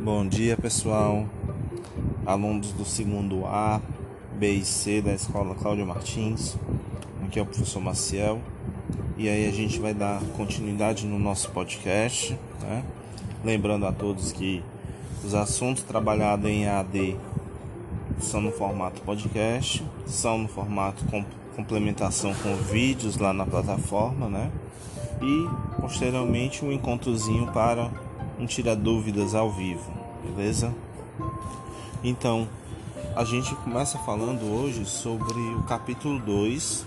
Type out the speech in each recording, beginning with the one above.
Bom dia pessoal, alunos do segundo A, B e C da escola Cláudio Martins. Aqui é o professor Maciel e aí a gente vai dar continuidade no nosso podcast, né? Lembrando a todos que os assuntos trabalhados em AD são no formato podcast, são no formato com complementação com vídeos lá na plataforma, né? E posteriormente um encontrozinho para um tira dúvidas ao vivo, beleza? Então, a gente começa falando hoje sobre o capítulo 2,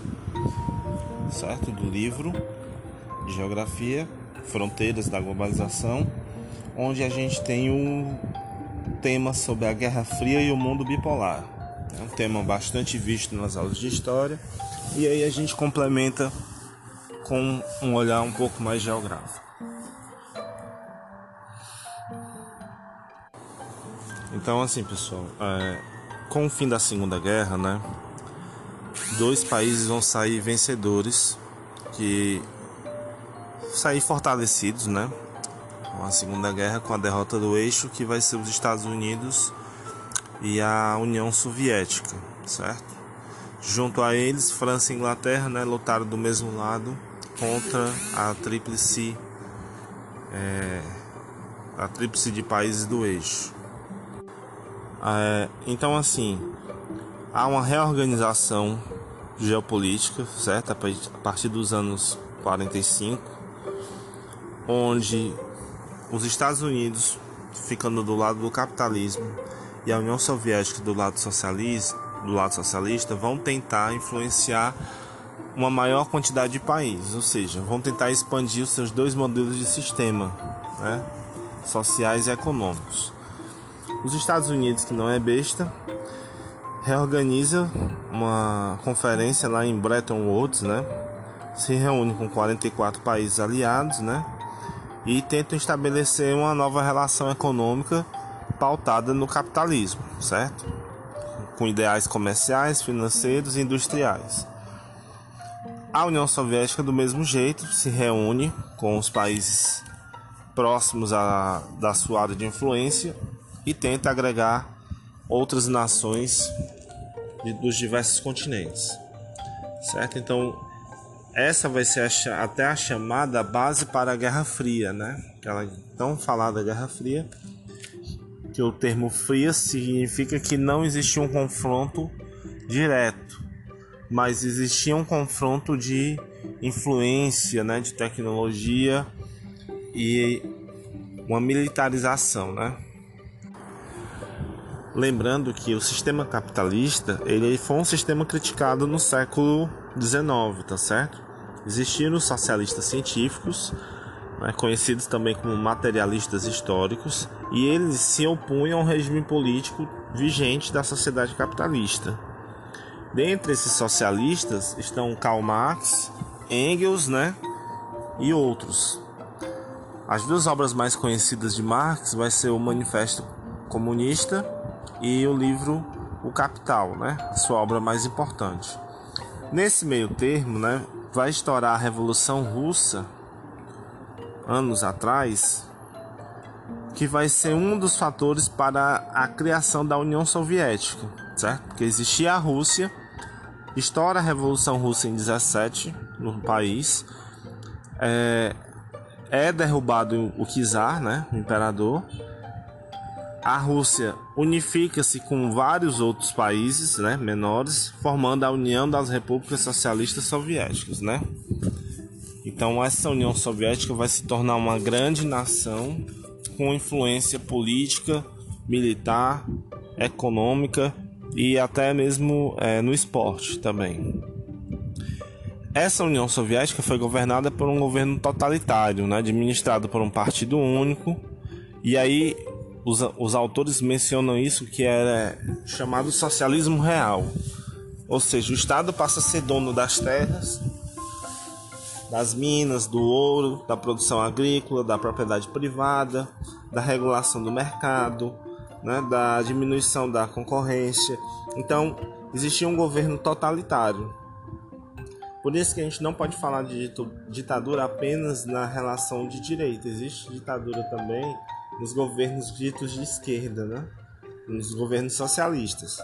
certo? Do livro de Geografia, Fronteiras da Globalização, onde a gente tem um tema sobre a Guerra Fria e o mundo bipolar. É um tema bastante visto nas aulas de história, e aí a gente complementa com um olhar um pouco mais geográfico. Então, assim, pessoal, é, com o fim da Segunda Guerra, né, dois países vão sair vencedores, que sair fortalecidos, né, com a Segunda Guerra, com a derrota do eixo, que vai ser os Estados Unidos e a União Soviética, certo? Junto a eles, França e Inglaterra, né, lutaram do mesmo lado contra a tríplice, é, a tríplice de países do eixo. É, então, assim, há uma reorganização geopolítica, certo? A partir dos anos 45, onde os Estados Unidos, ficando do lado do capitalismo, e a União Soviética do lado socialista, do lado socialista, vão tentar influenciar uma maior quantidade de países, ou seja, vão tentar expandir os seus dois modelos de sistema, né? sociais e econômicos. Os Estados Unidos, que não é besta, reorganiza uma conferência lá em Bretton Woods, né? Se reúne com 44 países aliados, né? E tenta estabelecer uma nova relação econômica pautada no capitalismo, certo? Com ideais comerciais, financeiros e industriais. A União Soviética, do mesmo jeito, se reúne com os países próximos a, da sua área de influência e tenta agregar outras nações dos diversos continentes, certo? Então essa vai ser a, até a chamada base para a Guerra Fria, né? Aquela tão falada Guerra Fria, que o termo fria significa que não existia um confronto direto, mas existia um confronto de influência, né, de tecnologia e uma militarização, né? Lembrando que o sistema capitalista ele foi um sistema criticado no século XIX, tá certo? Existiram os socialistas científicos, né, conhecidos também como materialistas históricos, e eles se opunham ao regime político vigente da sociedade capitalista. Dentre esses socialistas estão Karl Marx, Engels, né, e outros. As duas obras mais conhecidas de Marx vai ser o Manifesto Comunista e o livro O Capital, né? A sua obra mais importante. Nesse meio termo, né, vai estourar a Revolução Russa anos atrás, que vai ser um dos fatores para a criação da União Soviética, certo? Porque existia a Rússia, estoura a Revolução Russa em 17 no país, é, é derrubado o czar, né, o imperador, a Rússia unifica-se com vários outros países né, menores, formando a União das Repúblicas Socialistas Soviéticas. Né? Então, essa União Soviética vai se tornar uma grande nação com influência política, militar, econômica e até mesmo é, no esporte também. Essa União Soviética foi governada por um governo totalitário, né, administrado por um partido único. E aí os, os autores mencionam isso que era chamado socialismo real. Ou seja, o Estado passa a ser dono das terras, das minas, do ouro, da produção agrícola, da propriedade privada, da regulação do mercado, né, da diminuição da concorrência. Então, existia um governo totalitário. Por isso que a gente não pode falar de ditadura apenas na relação de direito. Existe ditadura também nos governos ditos de esquerda, né? nos governos socialistas.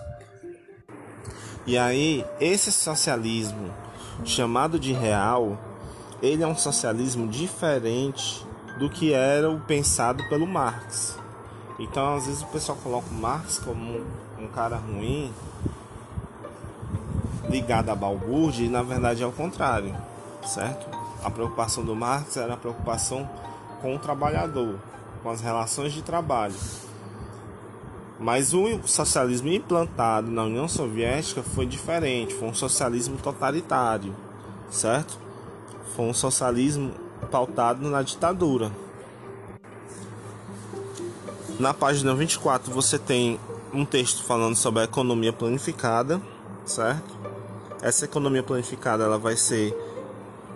E aí, esse socialismo chamado de real, ele é um socialismo diferente do que era o pensado pelo Marx. Então, às vezes o pessoal coloca o Marx como um, cara ruim, ligado à balbúrdia, e na verdade é o contrário, certo? A preocupação do Marx era a preocupação com o trabalhador, com as relações de trabalho. Mas o socialismo implantado na União Soviética foi diferente, foi um socialismo totalitário, certo? Foi um socialismo pautado na ditadura. Na página 24 você tem um texto falando sobre a economia planificada, certo? Essa economia planificada ela vai ser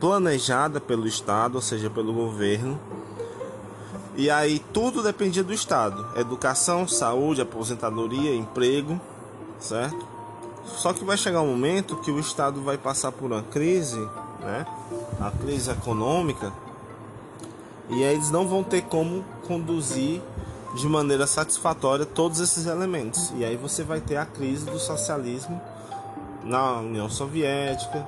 planejada pelo Estado, ou seja, pelo governo, e aí tudo dependia do Estado: educação, saúde, aposentadoria, emprego, certo? Só que vai chegar um momento que o Estado vai passar por uma crise, né? A crise econômica, e aí eles não vão ter como conduzir de maneira satisfatória todos esses elementos. E aí você vai ter a crise do socialismo na União Soviética,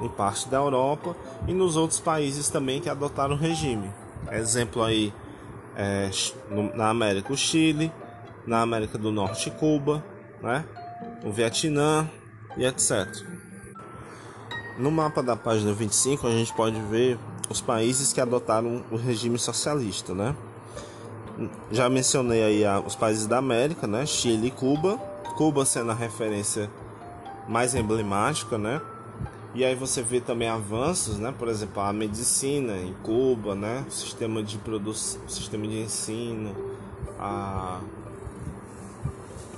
em parte da Europa e nos outros países também que adotaram o regime. Exemplo aí é, na América o Chile, na América do Norte Cuba, né? o Vietnã e etc. No mapa da página 25 a gente pode ver os países que adotaram o regime socialista, né? Já mencionei aí os países da América, né? Chile e Cuba. Cuba sendo a referência mais emblemática, né? E aí você vê também avanços, né? Por exemplo, a medicina em Cuba, né? O sistema de produção, sistema de ensino, a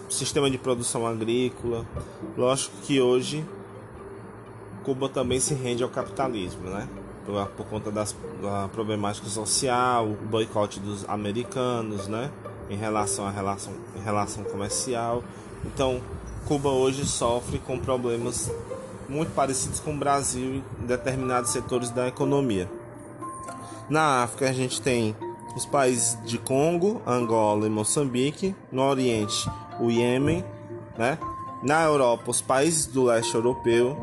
sistema de produção agrícola. Lógico que hoje Cuba também se rende ao capitalismo, né? Por, por conta das, da problemática social, o boicote dos americanos, né? Em relação à relação, em relação comercial. Então, Cuba hoje sofre com problemas muito parecidos com o Brasil em determinados setores da economia. Na África a gente tem os países de Congo, Angola e Moçambique, no Oriente o Iêmen, né? Na Europa os países do leste europeu.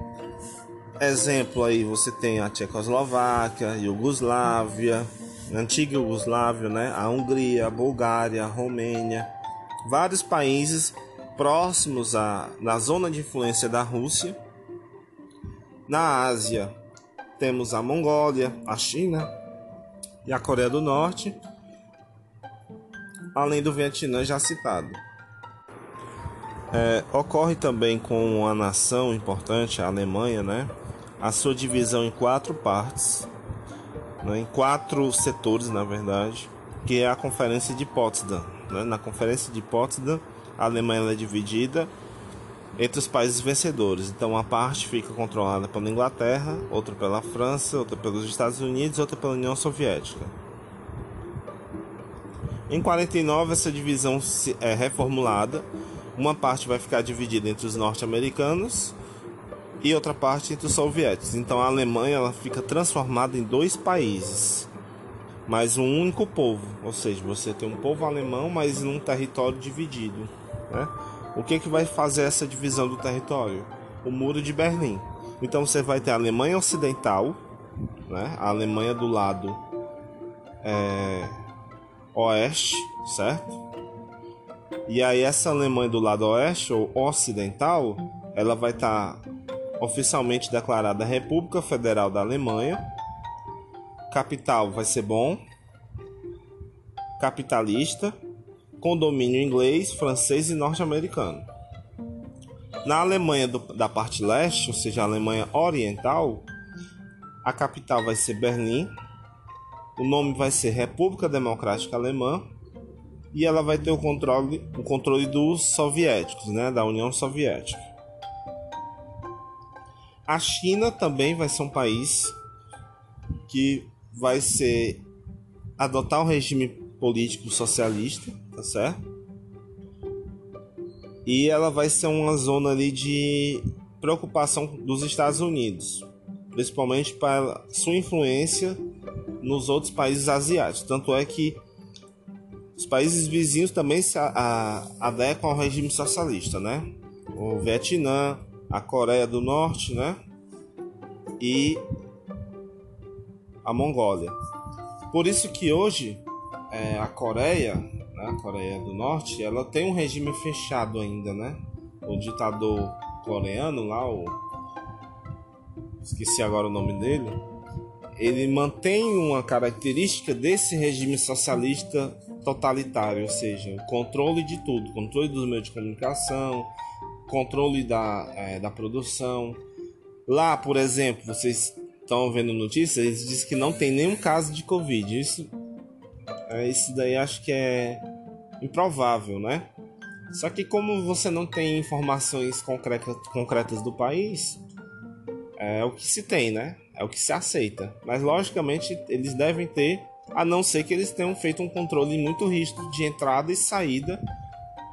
Exemplo aí você tem a Tchecoslováquia, Iugoslávia, antiga Iugoslávia, né? A Hungria, a Bulgária, a Romênia, vários países próximos à na zona de influência da Rússia na Ásia, temos a Mongólia, a China e a Coreia do Norte, além do Vietnã já citado. É, ocorre também com a nação importante, a Alemanha, né? A sua divisão em quatro partes, né? em quatro setores, na verdade, que é a Conferência de Potsdam. Né? Na Conferência de Potsdam, a Alemanha é dividida entre os países vencedores. Então, uma parte fica controlada pela Inglaterra, outra pela França, outra pelos Estados Unidos, outra pela União Soviética. Em 49, essa divisão é reformulada. Uma parte vai ficar dividida entre os norte-americanos e outra parte entre os soviéticos. Então, a Alemanha ela fica transformada em dois países, mas um único povo. Ou seja, você tem um povo alemão, mas num território dividido, né? O que, que vai fazer essa divisão do território? O Muro de Berlim. Então você vai ter a Alemanha Ocidental, né? a Alemanha do lado é, oeste, certo? E aí essa Alemanha do lado oeste ou ocidental, ela vai estar tá oficialmente declarada República Federal da Alemanha. Capital vai ser bom. Capitalista com domínio inglês, francês e norte-americano. Na Alemanha do, da parte leste, ou seja, a Alemanha Oriental, a capital vai ser Berlim, o nome vai ser República Democrática Alemã e ela vai ter o controle, o controle dos soviéticos, né, da União Soviética. A China também vai ser um país que vai ser adotar um regime político socialista tá certo? E ela vai ser uma zona ali de preocupação dos Estados Unidos, principalmente para sua influência nos outros países asiáticos. Tanto é que Os países vizinhos também se adequam ao regime socialista, né? O Vietnã, a Coreia do Norte, né? E a Mongólia. Por isso que hoje é, a Coreia, né, a Coreia do Norte, ela tem um regime fechado ainda, né? O ditador coreano lá, o esqueci agora o nome dele, ele mantém uma característica desse regime socialista totalitário, ou seja, o controle de tudo, controle dos meios de comunicação, controle da, é, da produção. Lá, por exemplo, vocês estão vendo notícias, eles dizem que não tem nenhum caso de Covid. Isso, isso daí acho que é improvável, né? Só que como você não tem informações concretas, do país, é o que se tem, né? É o que se aceita. Mas logicamente eles devem ter, a não ser que eles tenham feito um controle muito rígido de entrada e saída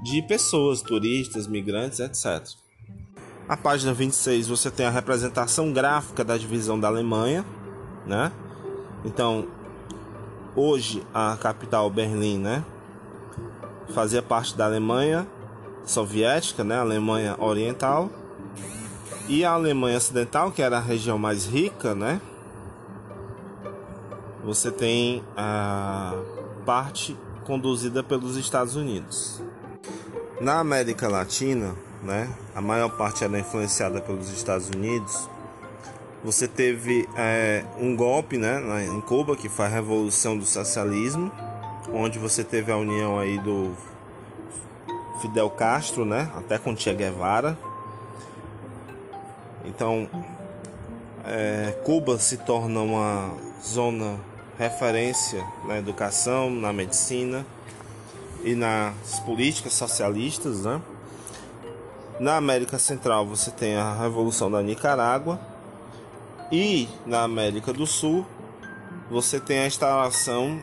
de pessoas, turistas, migrantes, etc. A página 26 você tem a representação gráfica da divisão da Alemanha, né? Então, hoje a capital Berlim, né, fazia parte da Alemanha soviética, né, Alemanha Oriental, e a Alemanha Ocidental, que era a região mais rica, né? Você tem a parte conduzida pelos Estados Unidos. Na América Latina, né, a maior parte era influenciada pelos Estados Unidos. Você teve é, um golpe, né, em Cuba que foi a revolução do socialismo, onde você teve a união aí do Fidel Castro, né, até com Che Guevara. Então, é, Cuba se torna uma zona referência na educação, na medicina e nas políticas socialistas, né? Na América Central você tem a Revolução da Nicarágua e na América do Sul você tem a instalação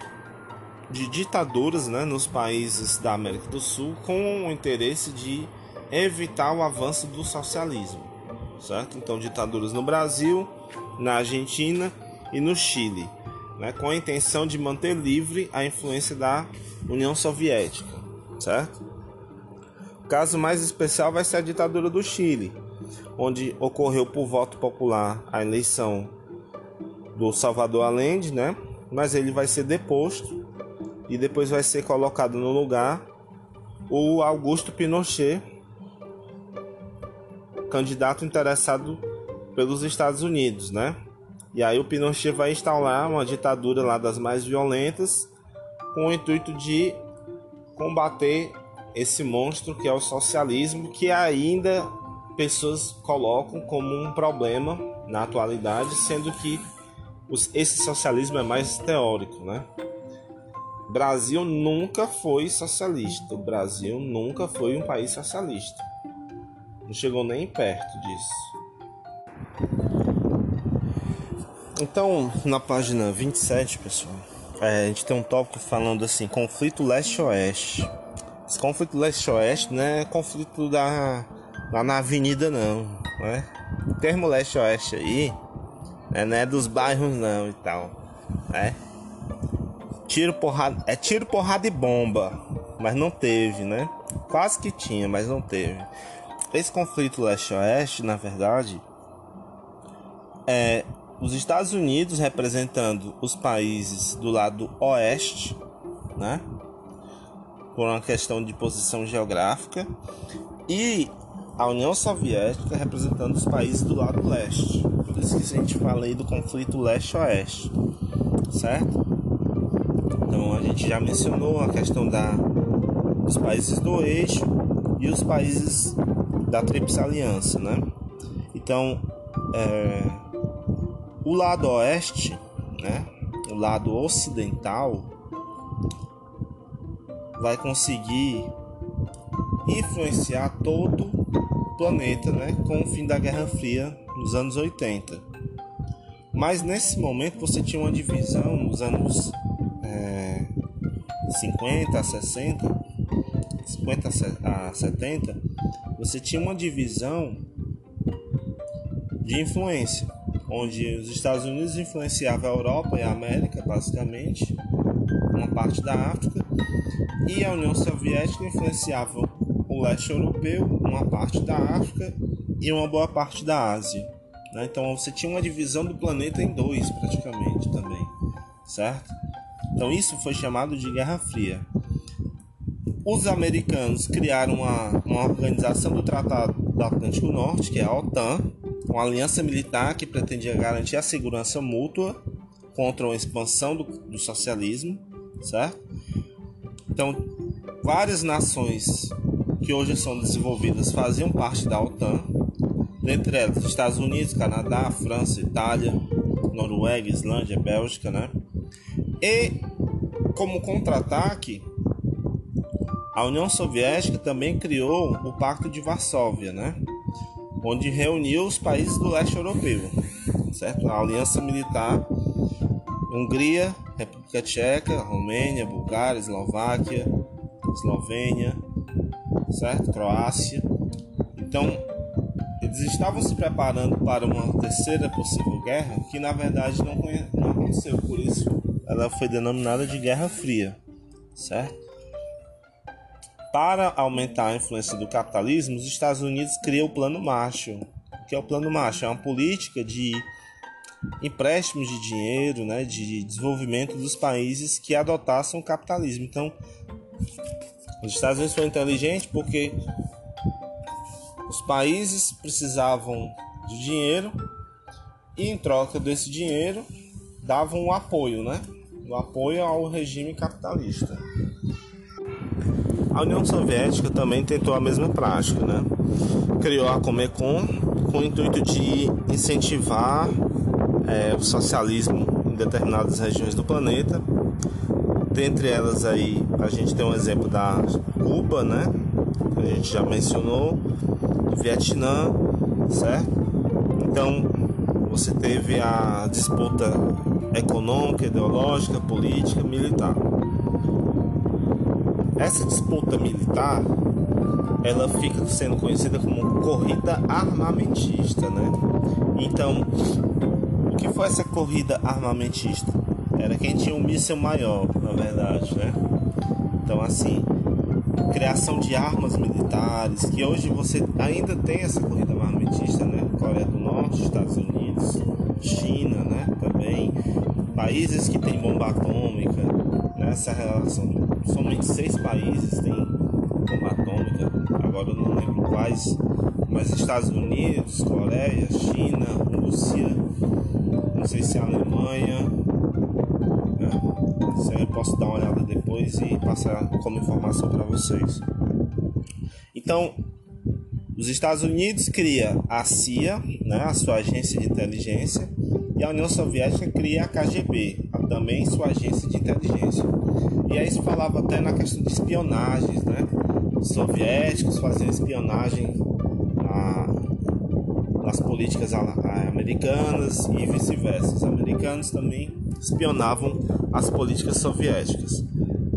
de ditaduras né, nos países da América do Sul com o interesse de evitar o avanço do socialismo, certo? Então ditaduras no Brasil, na Argentina e no Chile, né, com a intenção de manter livre a influência da União Soviética, certo? O caso mais especial vai ser a ditadura do Chile, onde ocorreu por voto popular a eleição do Salvador Allende, né? Mas ele vai ser deposto e depois vai ser colocado no lugar o Augusto Pinochet, candidato interessado pelos Estados Unidos, né? E aí o Pinochet vai instaurar uma ditadura lá das mais violentas com o intuito de combater esse monstro que é o socialismo, que ainda pessoas colocam como um problema na atualidade, sendo que esse socialismo é mais teórico, né? Brasil nunca foi socialista. O Brasil nunca foi um país socialista. Não chegou nem perto disso. Então, na página 27, pessoal, é, a gente tem um tópico falando assim, conflito leste-oeste. Esse conflito leste-oeste não é conflito da, lá na avenida não, né? O termo leste-oeste aí né, não é dos bairros não e tal, né? Tiro, porrada, é tiro, porrada e bomba, mas não teve, né? Quase que tinha, mas não teve. Esse conflito leste-oeste, na verdade, é os Estados Unidos representando os países do lado oeste, né? Por uma questão de posição geográfica, e a União Soviética representando os países do lado leste. Por isso que a gente fala aí do conflito leste-oeste, certo? Então a gente já mencionou a questão da, dos países do eixo e os países da Tríplice Aliança, né? Então, é, o lado oeste, né, o lado ocidental, vai conseguir influenciar todo planeta né, com o fim da Guerra Fria nos anos 80. Mas nesse momento você tinha uma divisão nos anos é, 50 a 60, 50 a 70, você tinha uma divisão de influência onde os Estados Unidos influenciavam a Europa e a América, basicamente, uma parte da África, e a União Soviética influenciava o leste europeu, uma parte da África e uma boa parte da Ásia. Né? Então você tinha uma divisão do planeta em dois, praticamente, também, certo? Então isso foi chamado de Guerra Fria. Os americanos criaram uma, uma organização do Tratado do Atlântico Norte, que é a OTAN, uma aliança militar que pretendia garantir a segurança mútua contra a expansão do, do socialismo, certo? Então, várias nações que hoje são desenvolvidas faziam parte da OTAN, dentre elas Estados Unidos, Canadá, França, Itália, Noruega, Islândia, Bélgica, né? E como contra-ataque, a União Soviética também criou o Pacto de Varsóvia, né? Onde reuniu os países do leste europeu, certo? A aliança militar Hungria, República Tcheca, Romênia, Bulgária, Eslováquia, Eslovênia, certo? Croácia. Então, eles estavam se preparando para uma terceira possível guerra que na verdade não, não aconteceu, por isso ela foi denominada de Guerra Fria, certo? Para aumentar a influência do capitalismo, os Estados Unidos criam o Plano Marshall. O que é o Plano Marshall? É uma política de empréstimos de dinheiro, né, de desenvolvimento dos países que adotassem o capitalismo. Então, os Estados Unidos foram inteligentes porque os países precisavam de dinheiro e em troca desse dinheiro davam o apoio, né? O apoio ao regime capitalista. A União Soviética também tentou a mesma prática, né? Criou a Comecon com o intuito de incentivar é, o socialismo em determinadas regiões do planeta. Dentre elas aí a gente tem um exemplo da Cuba, né? Que a gente já mencionou, Vietnã, certo? Então você teve a disputa econômica, ideológica, política, militar. Essa disputa militar ela fica sendo conhecida como corrida armamentista, né? Então, o que foi essa corrida armamentista? Era quem tinha um míssil maior, na verdade, né? Então, assim, criação de armas militares, que hoje você ainda tem essa corrida armamentista, né? Coreia do Norte, Estados Unidos, China, né? Também países que têm bomba atômica, nessa né? relação, somente seis países têm bomba atômica. Agora eu não lembro quais, mas Estados Unidos, Coreia, China, Rússia, não sei se é Alemanha. Isso aí eu posso dar uma olhada depois e passar como informação para vocês. Então, os Estados Unidos cria a CIA, né, a sua agência de inteligência, e a União Soviética cria a KGB, a também sua agência de inteligência. E aí se falava até na questão de espionagens, né? Os soviéticos faziam espionagem nas políticas americanas e vice-versa. Os americanos também espionavam as políticas soviéticas.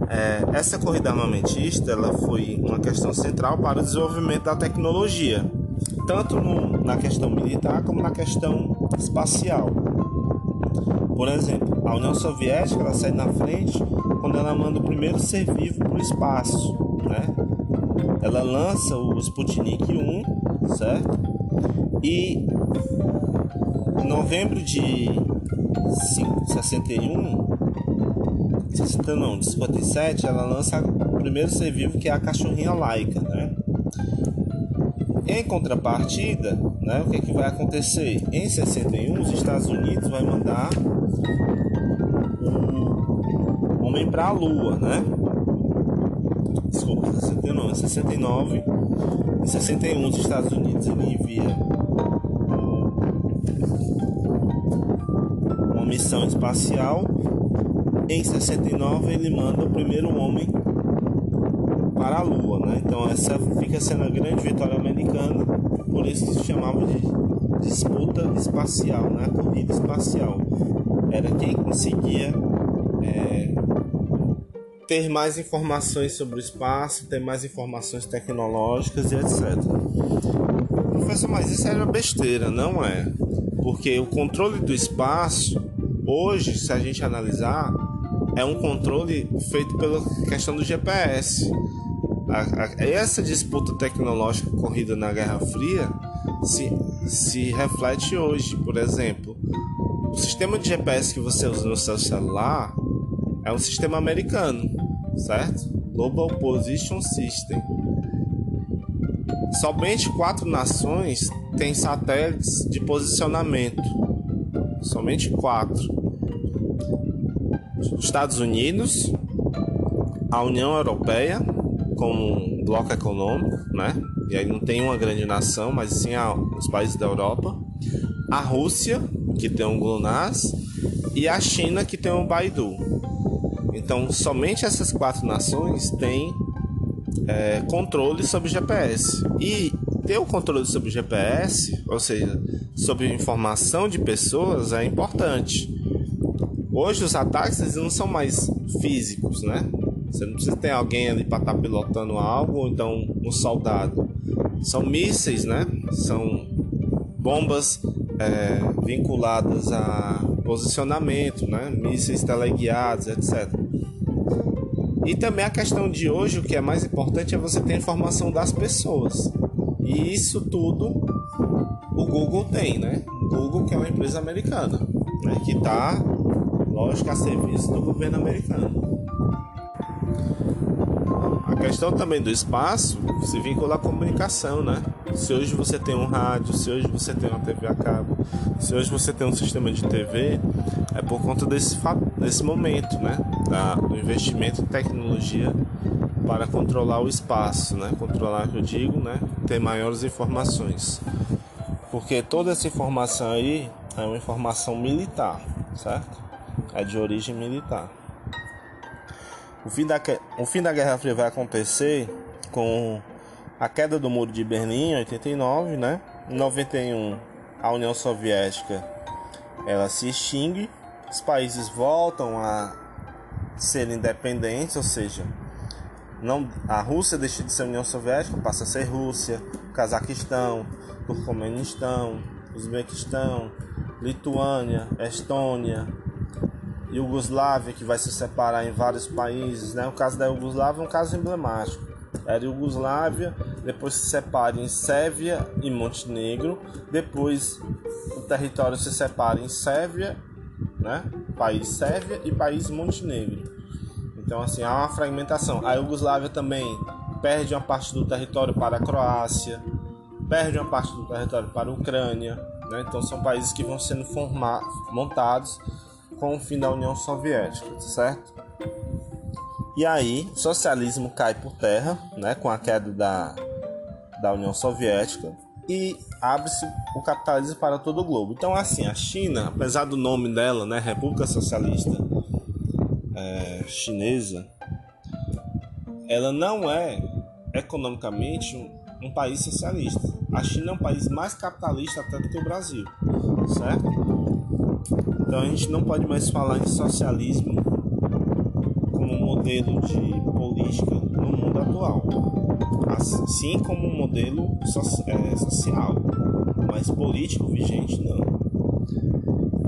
É, essa corrida armamentista ela foi uma questão central para o desenvolvimento da tecnologia, tanto no, na questão militar como na questão espacial. Por exemplo, a União Soviética ela sai na frente quando ela manda o primeiro ser vivo para o espaço, né? Ela lança o Sputnik 1, certo? E em novembro de 61, 60 não, de 57, ela lança o primeiro ser vivo que é a cachorrinha laica, né? Em contrapartida, né, o que, é que vai acontecer? Em 61, os Estados Unidos vai mandar um homem para a Lua, né? Desculpa, 69, em 69, em 61 os Estados Unidos ele envia espacial. Em 69 ele manda o primeiro homem para a Lua, né? Então essa fica sendo a grande vitória americana, por isso se chamava de disputa espacial, né? A corrida espacial era quem conseguia é, ter mais informações sobre o espaço, ter mais informações tecnológicas e etc. Professor, mas isso era besteira, não é? Porque o controle do espaço, hoje, se a gente analisar, é um controle feito pela questão do GPS. A, a, essa disputa tecnológica corrida na Guerra Fria se, se reflete hoje. Por exemplo, o sistema de GPS que você usa no seu celular é um sistema americano, certo? Global Position System. Somente quatro nações têm satélites de posicionamento. Somente quatro: os Estados Unidos, a União Europeia, como um bloco econômico, né? E aí não tem uma grande nação, mas sim os países da Europa, a Rússia, que tem um GLONASS, e a China, que tem um Baidu. Então, somente essas quatro nações têm é, controle sobre GPS. E ter o controle sobre GPS, ou seja, sobre informação de pessoas, é importante. Hoje os ataques não são mais físicos, né? Você não precisa ter alguém ali para estar tá pilotando algo, ou então um soldado. São mísseis, né? São bombas é, vinculadas a posicionamento, né? Mísseis teleguiados, etc. E também a questão de hoje, o que é mais importante é você ter informação das pessoas. E isso tudo o Google tem, né? O Google que é uma empresa americana, né? que está, lógico, a serviço do governo americano. A questão também do espaço se vincula à comunicação, né? Se hoje você tem um rádio, se hoje você tem uma TV a cabo, se hoje você tem um sistema de TV, é por conta desse, desse momento, né? Da, do investimento em tecnologia para controlar o espaço, né? Controlar, eu digo, né? Ter maiores informações. Porque toda essa informação aí é uma informação militar, certo? É de origem militar. O fim da, o fim da Guerra Fria vai acontecer com a queda do Muro de Berlim em 89, né? Em 91, a União Soviética ela se extingue, os países voltam a ser independentes, ou seja, não, a Rússia deixa de ser União Soviética, passa a ser Rússia, Cazaquistão, Turcomenistão, Uzbequistão, Lituânia, Estônia, Iugoslávia, que vai se separar em vários países. Né? O caso da Iugoslávia é um caso emblemático. Era Iugoslávia, depois se separa em Sérvia e Montenegro, depois o território se separa em Sérvia, né? país Sérvia e país Montenegro. Então assim, há uma fragmentação. A Iugoslávia também perde uma parte do território para a Croácia, perde uma parte do território para a Ucrânia. Né? Então são países que vão sendo formados, montados com o fim da União Soviética, certo? E aí, o socialismo cai por terra, né, com a queda da, da União Soviética e abre-se o capitalismo para todo o globo. Então, assim, a China, apesar do nome dela, né, República Socialista é, Chinesa, ela não é economicamente um, um país socialista. A China é um país mais capitalista até do que o Brasil, certo? Então a gente não pode mais falar em socialismo como modelo de política no mundo atual, assim como um modelo é, social, mas político vigente não.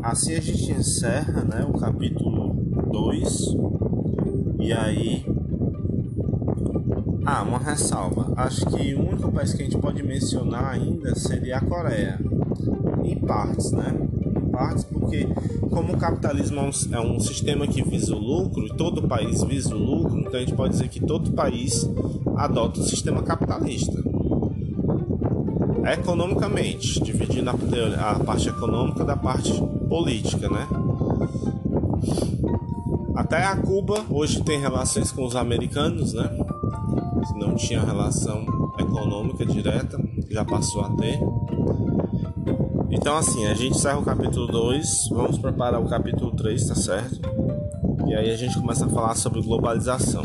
Assim a gente encerra né, o capítulo 2 e aí. Ah, uma ressalva. Acho que o único país que a gente pode mencionar ainda seria a Coreia. Em partes, né? partes, porque como o capitalismo é um, sistema que visa o lucro, e todo país visa o lucro, então a gente pode dizer que todo país adota o sistema capitalista. Economicamente, dividindo a, a parte econômica da parte política, né? Até a Cuba hoje tem relações com os americanos, né? Não tinha relação econômica direta, já passou a ter. Então, assim, a gente encerra o capítulo 2, vamos preparar o capítulo 3, tá certo? E aí a gente começa a falar sobre globalização.